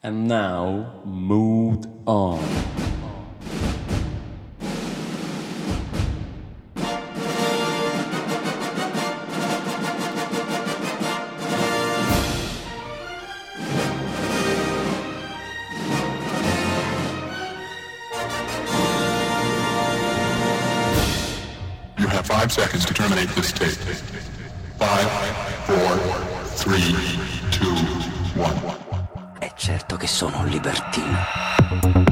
And now, Mood On. five seconds to terminate this tape. Five, four, three, fatto che sono un libertino.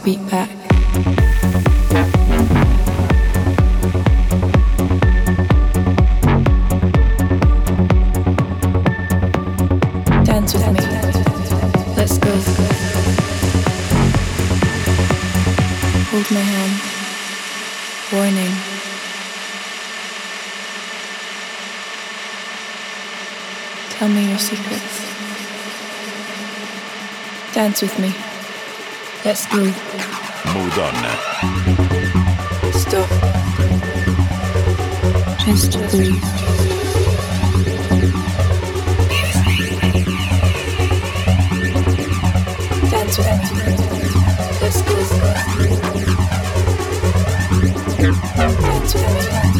the beat back. Dance with me. Let's go. Hold my hand. Warning. Tell me your secrets. Dance with me. Let's go. Mood On. Stop. Just breathe. That's right. Let's go. That's right.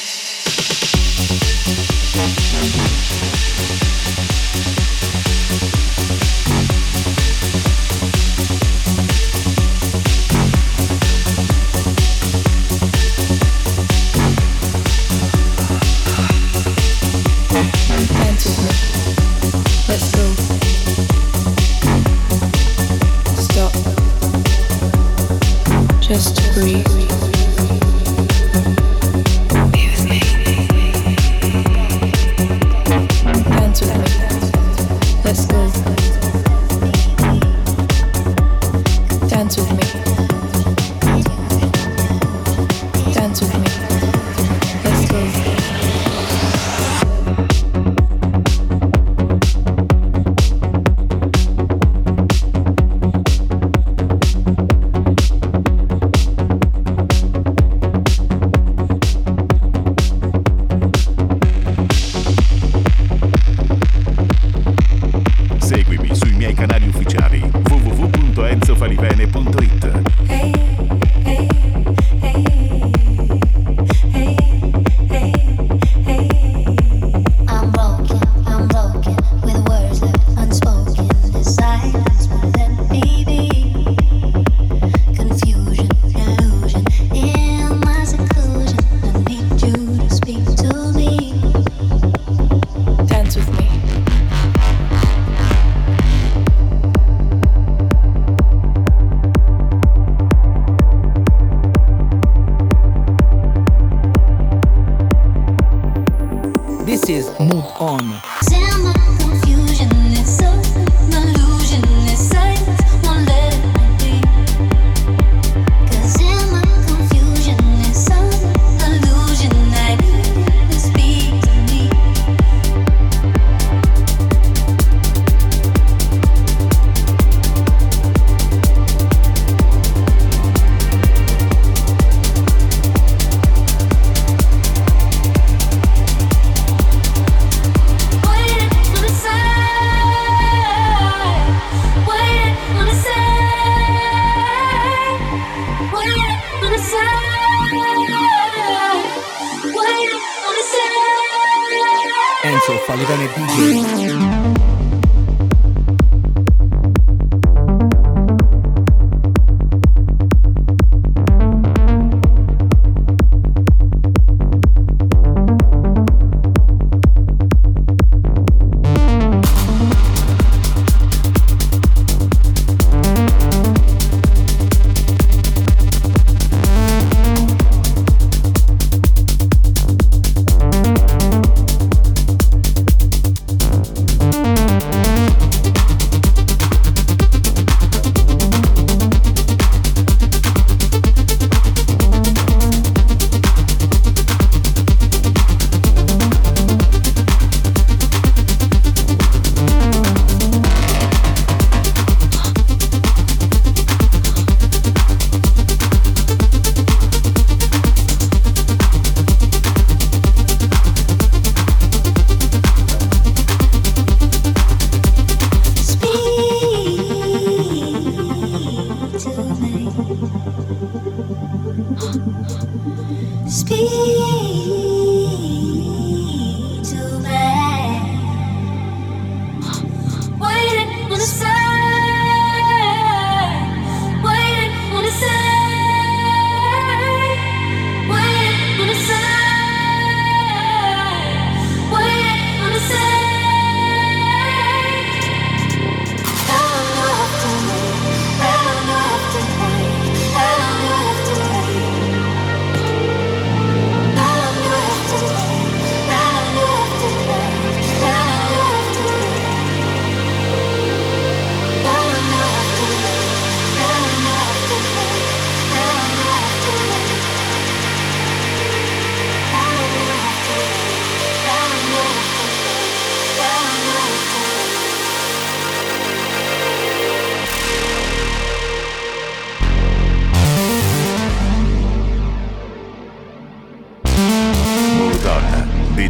to me. on.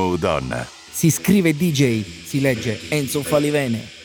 Mood On. Si scrive DJ, si legge Enzo Falivene.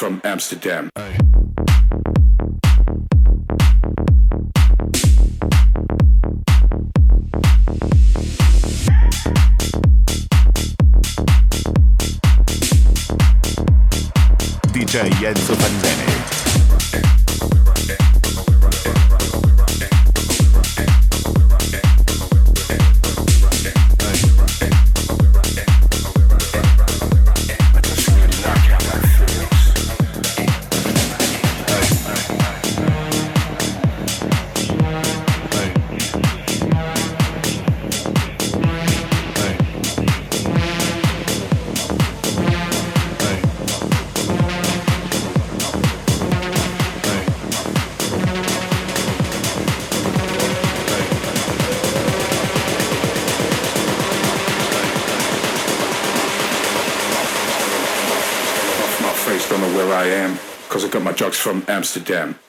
from Amsterdam. from Amsterdam.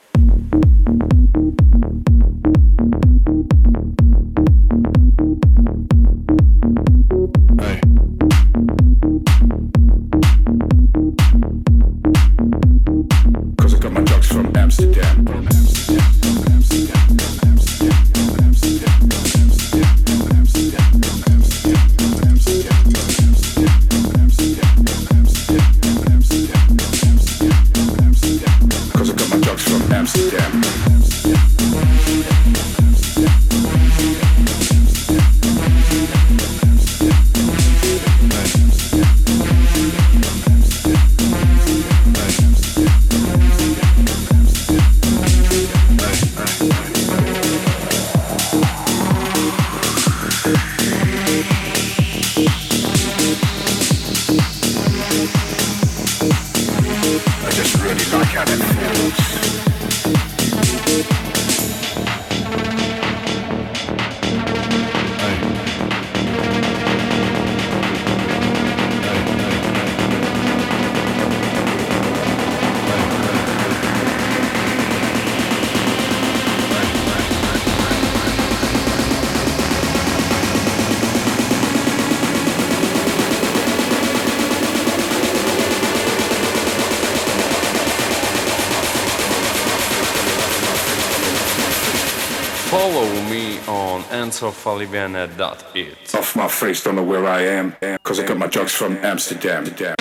It. Off my face, don't know where I am. Cause I got my drugs from Amsterdam. Amsterdam.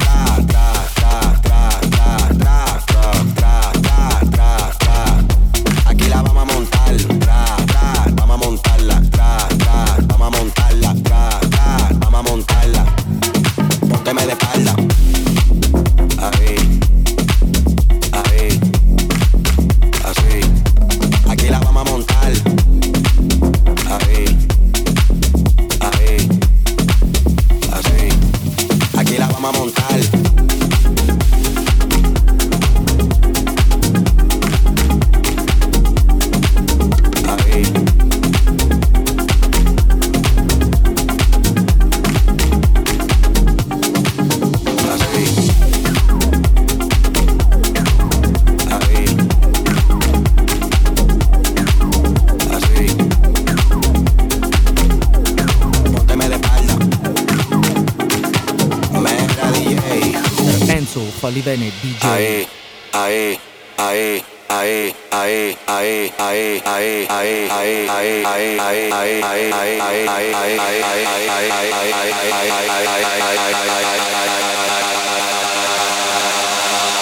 Dirty Bennett, DJ. Ae, ae, ae. Ae, ae, ae, ae, ae, ae, ae, ae, ae, ae, ae, ae, ae,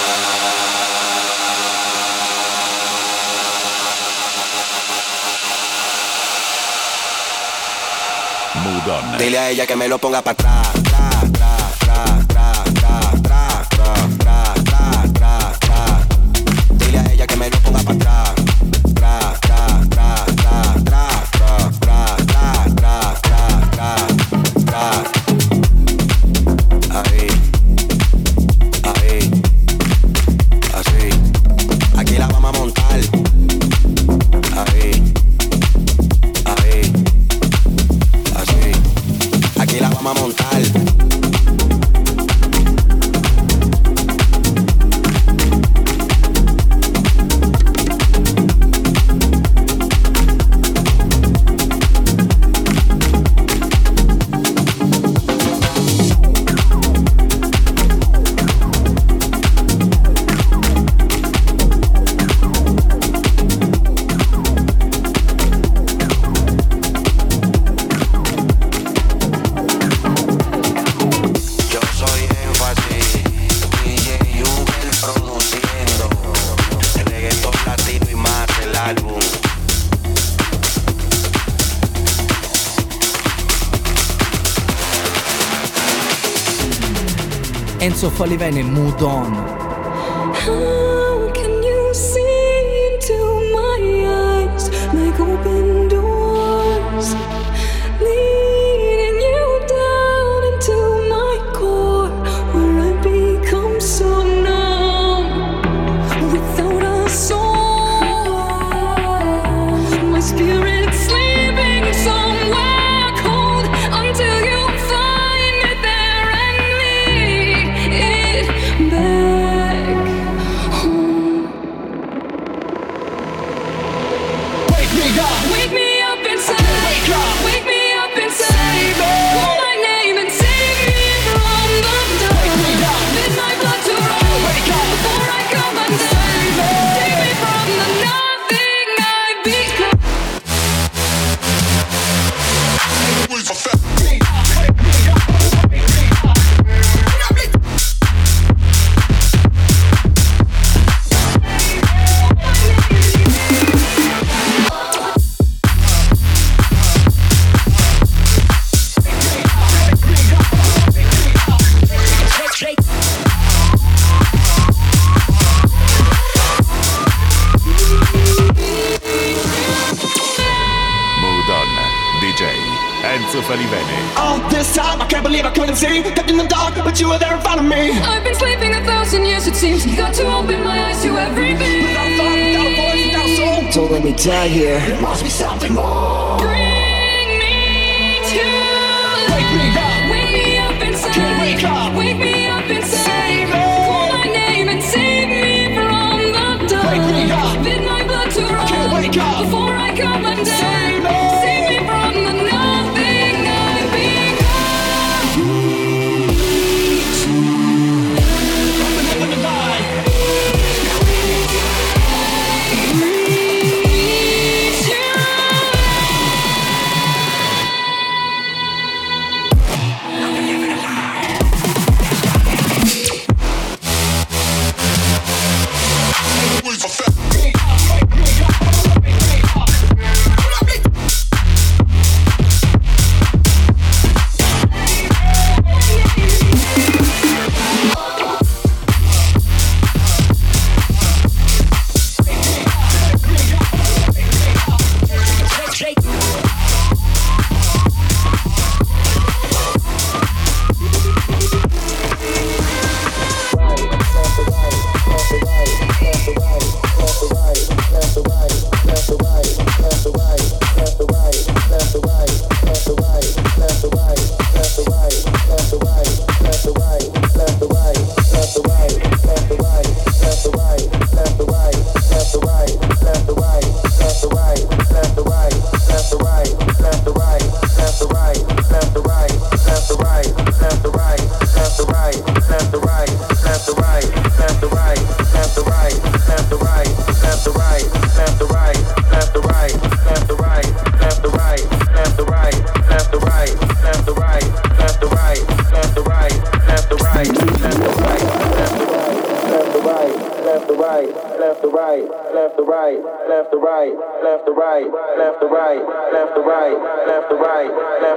ae, ae, Dile a ella que me lo ponga para atrás Enzo Falivene Mood On. Die here.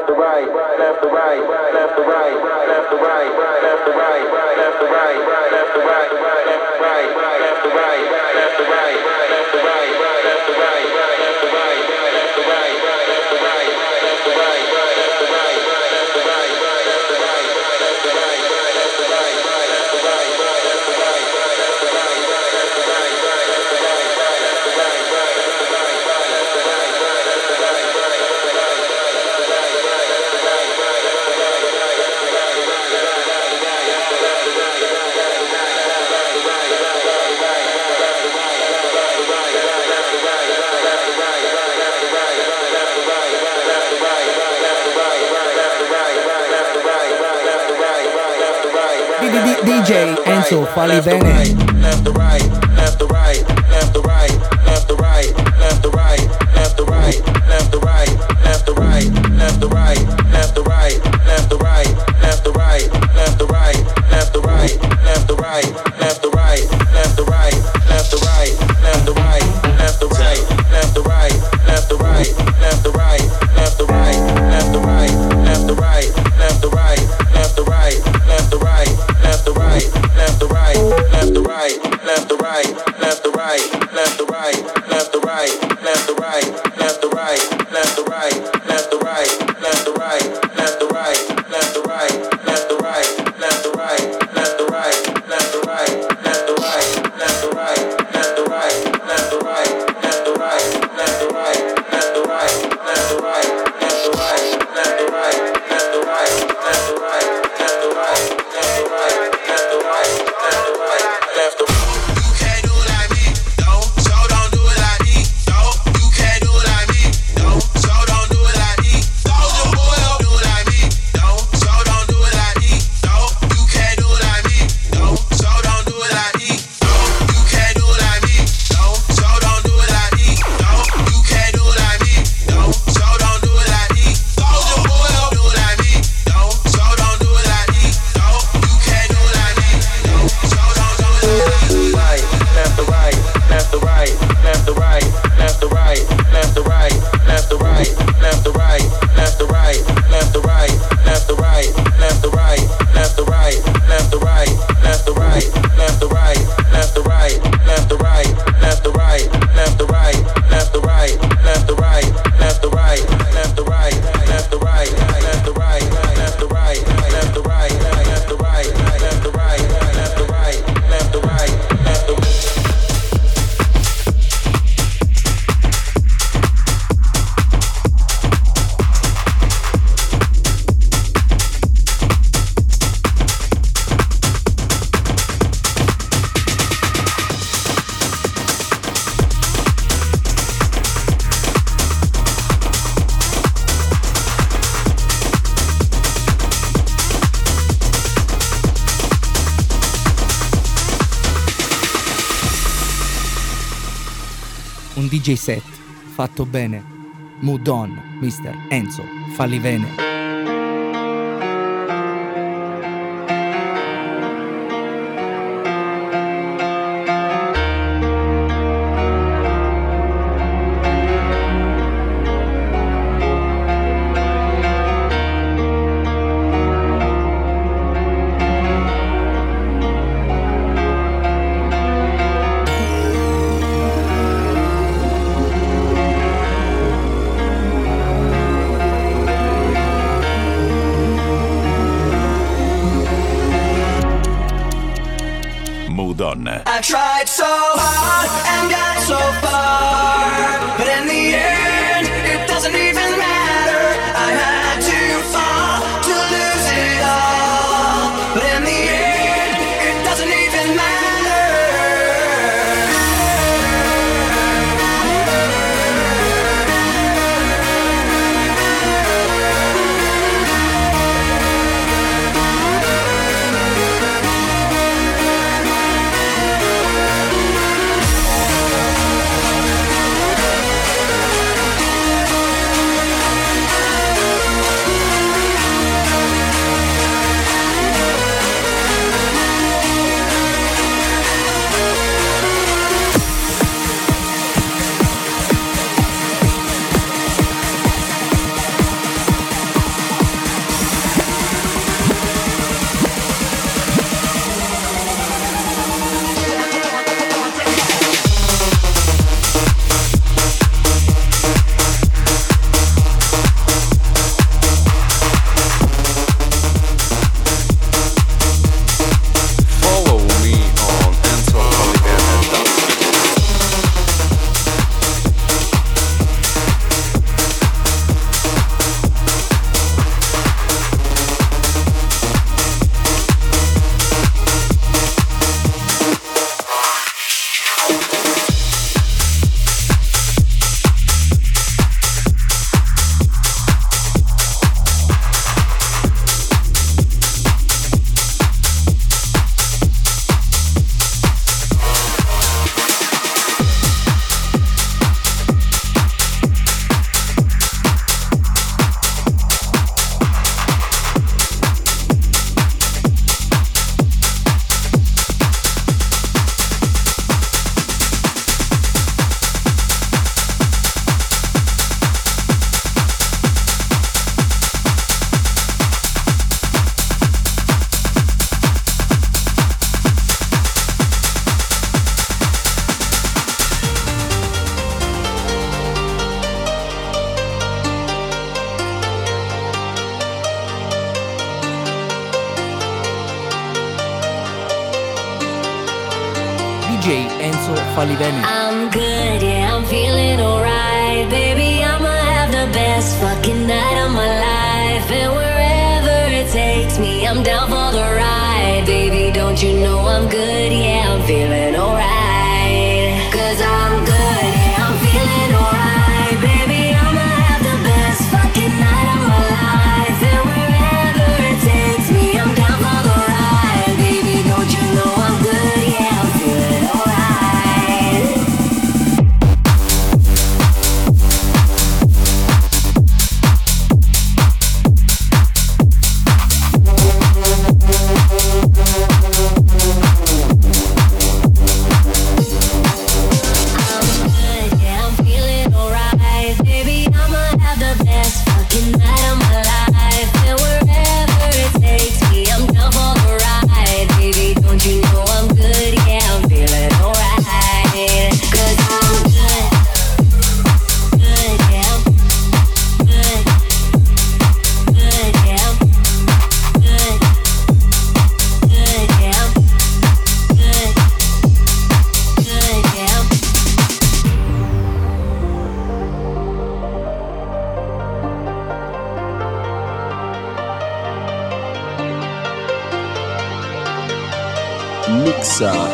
Left to right, left to right, left to right, left to right, left to right, left to right, left to right, left to right, left to right, left to right, left to right, left to right, left to right, left to right, left to right, left to right, left to right, left to right, left to right, left to right, left to right, left to right, left to right, left G7, fatto bene. Mood on, Mr. Enzo falli bene.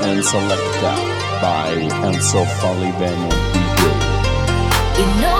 and Selecta by Enzo Falivene DJ. You know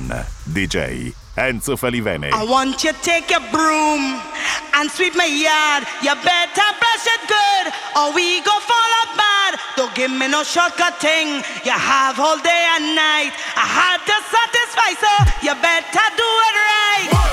Mood On, DJ Enzo Falivene. I want you to take your broom and sweep my yard. You better brush it good, or we go fall apart. Don't give me no shortcut thing. You have all day and night. I had to satisfy, so you better do it right.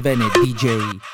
Enzo Falivene DJ.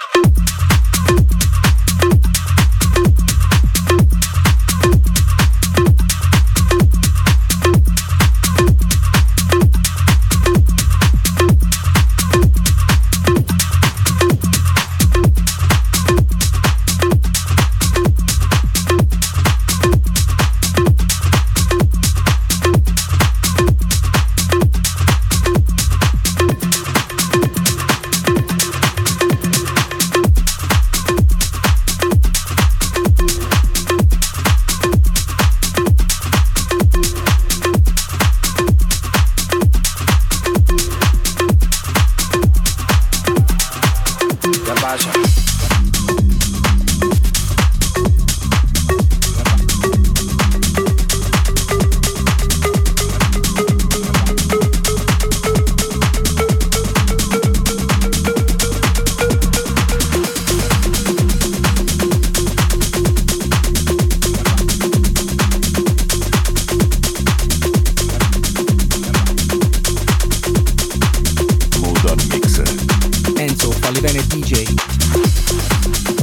Enzo Falivene DJ.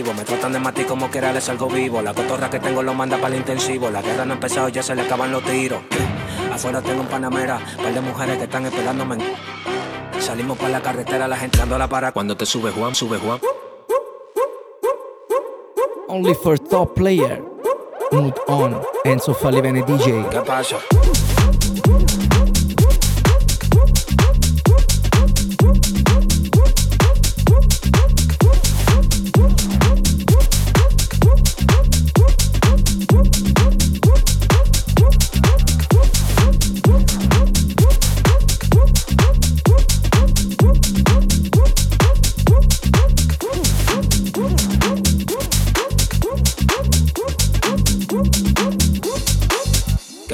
Me tratan de matar como quiera les salgo vivo. La cotorra que tengo lo manda para el intensivo. La guerra no ha empezado, ya se le acaban los tiros. Afuera tengo un panamera, par de mujeres que están esperándome. Salimos por la carretera, la gente dando la para. Cuando te sube Juan, sube Juan. Only for top player. Mood On. Enzo Falivene DJ. ¿Qué pasa?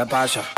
baixa.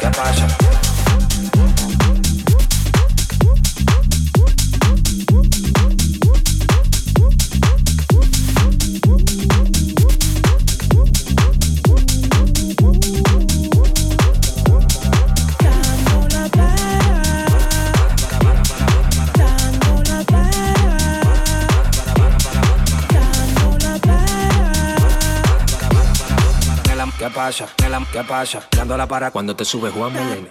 ¿Qué pasa? Pasa? ¿Qué pasa? Dándola para cuando te subes Juan Melena.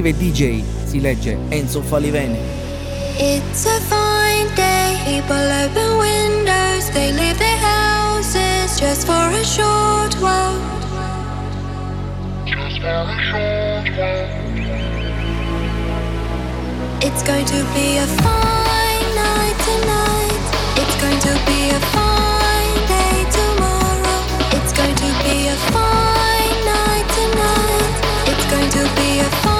scrive DJ, si legge Enzo Falivene. It's a fine day, people open windows, they leave their houses just for a short while. It's going to be a fine night tonight. It's going to be a fine day tomorrow. It's going to be a fine night tonight. It's going to be a fun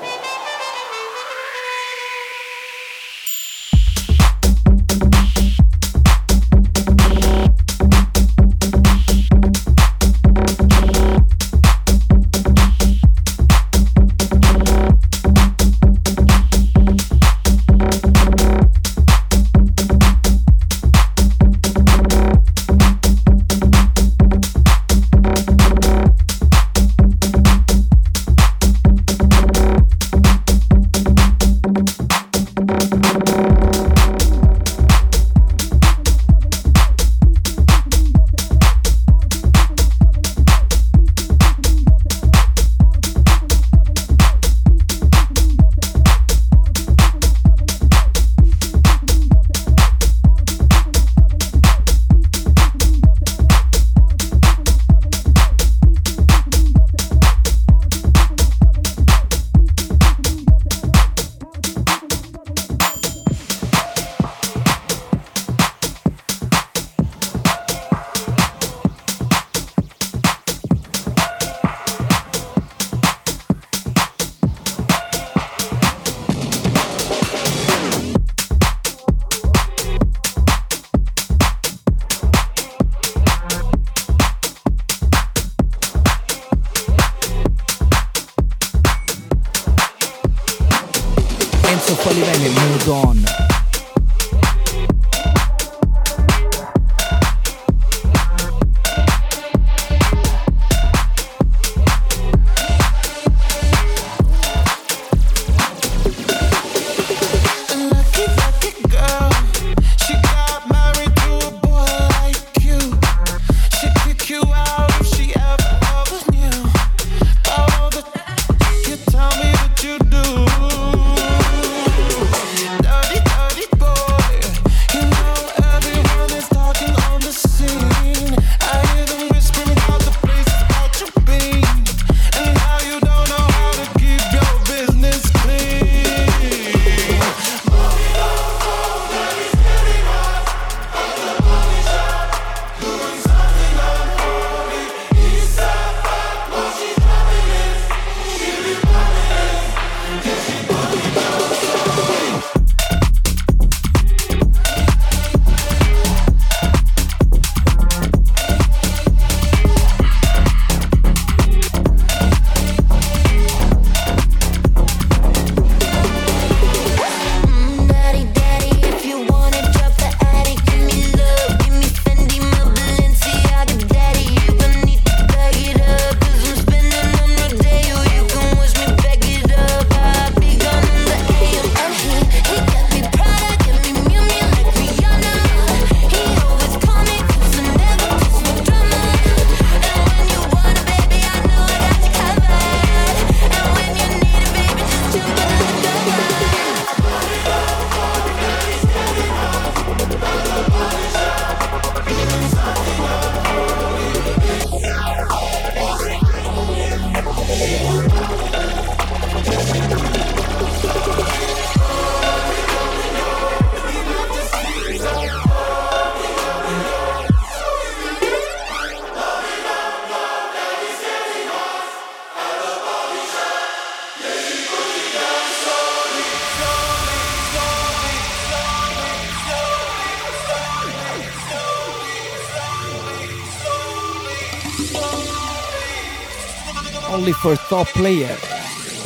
for top player.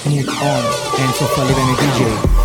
Mood On, and Enzo Falivene DJ.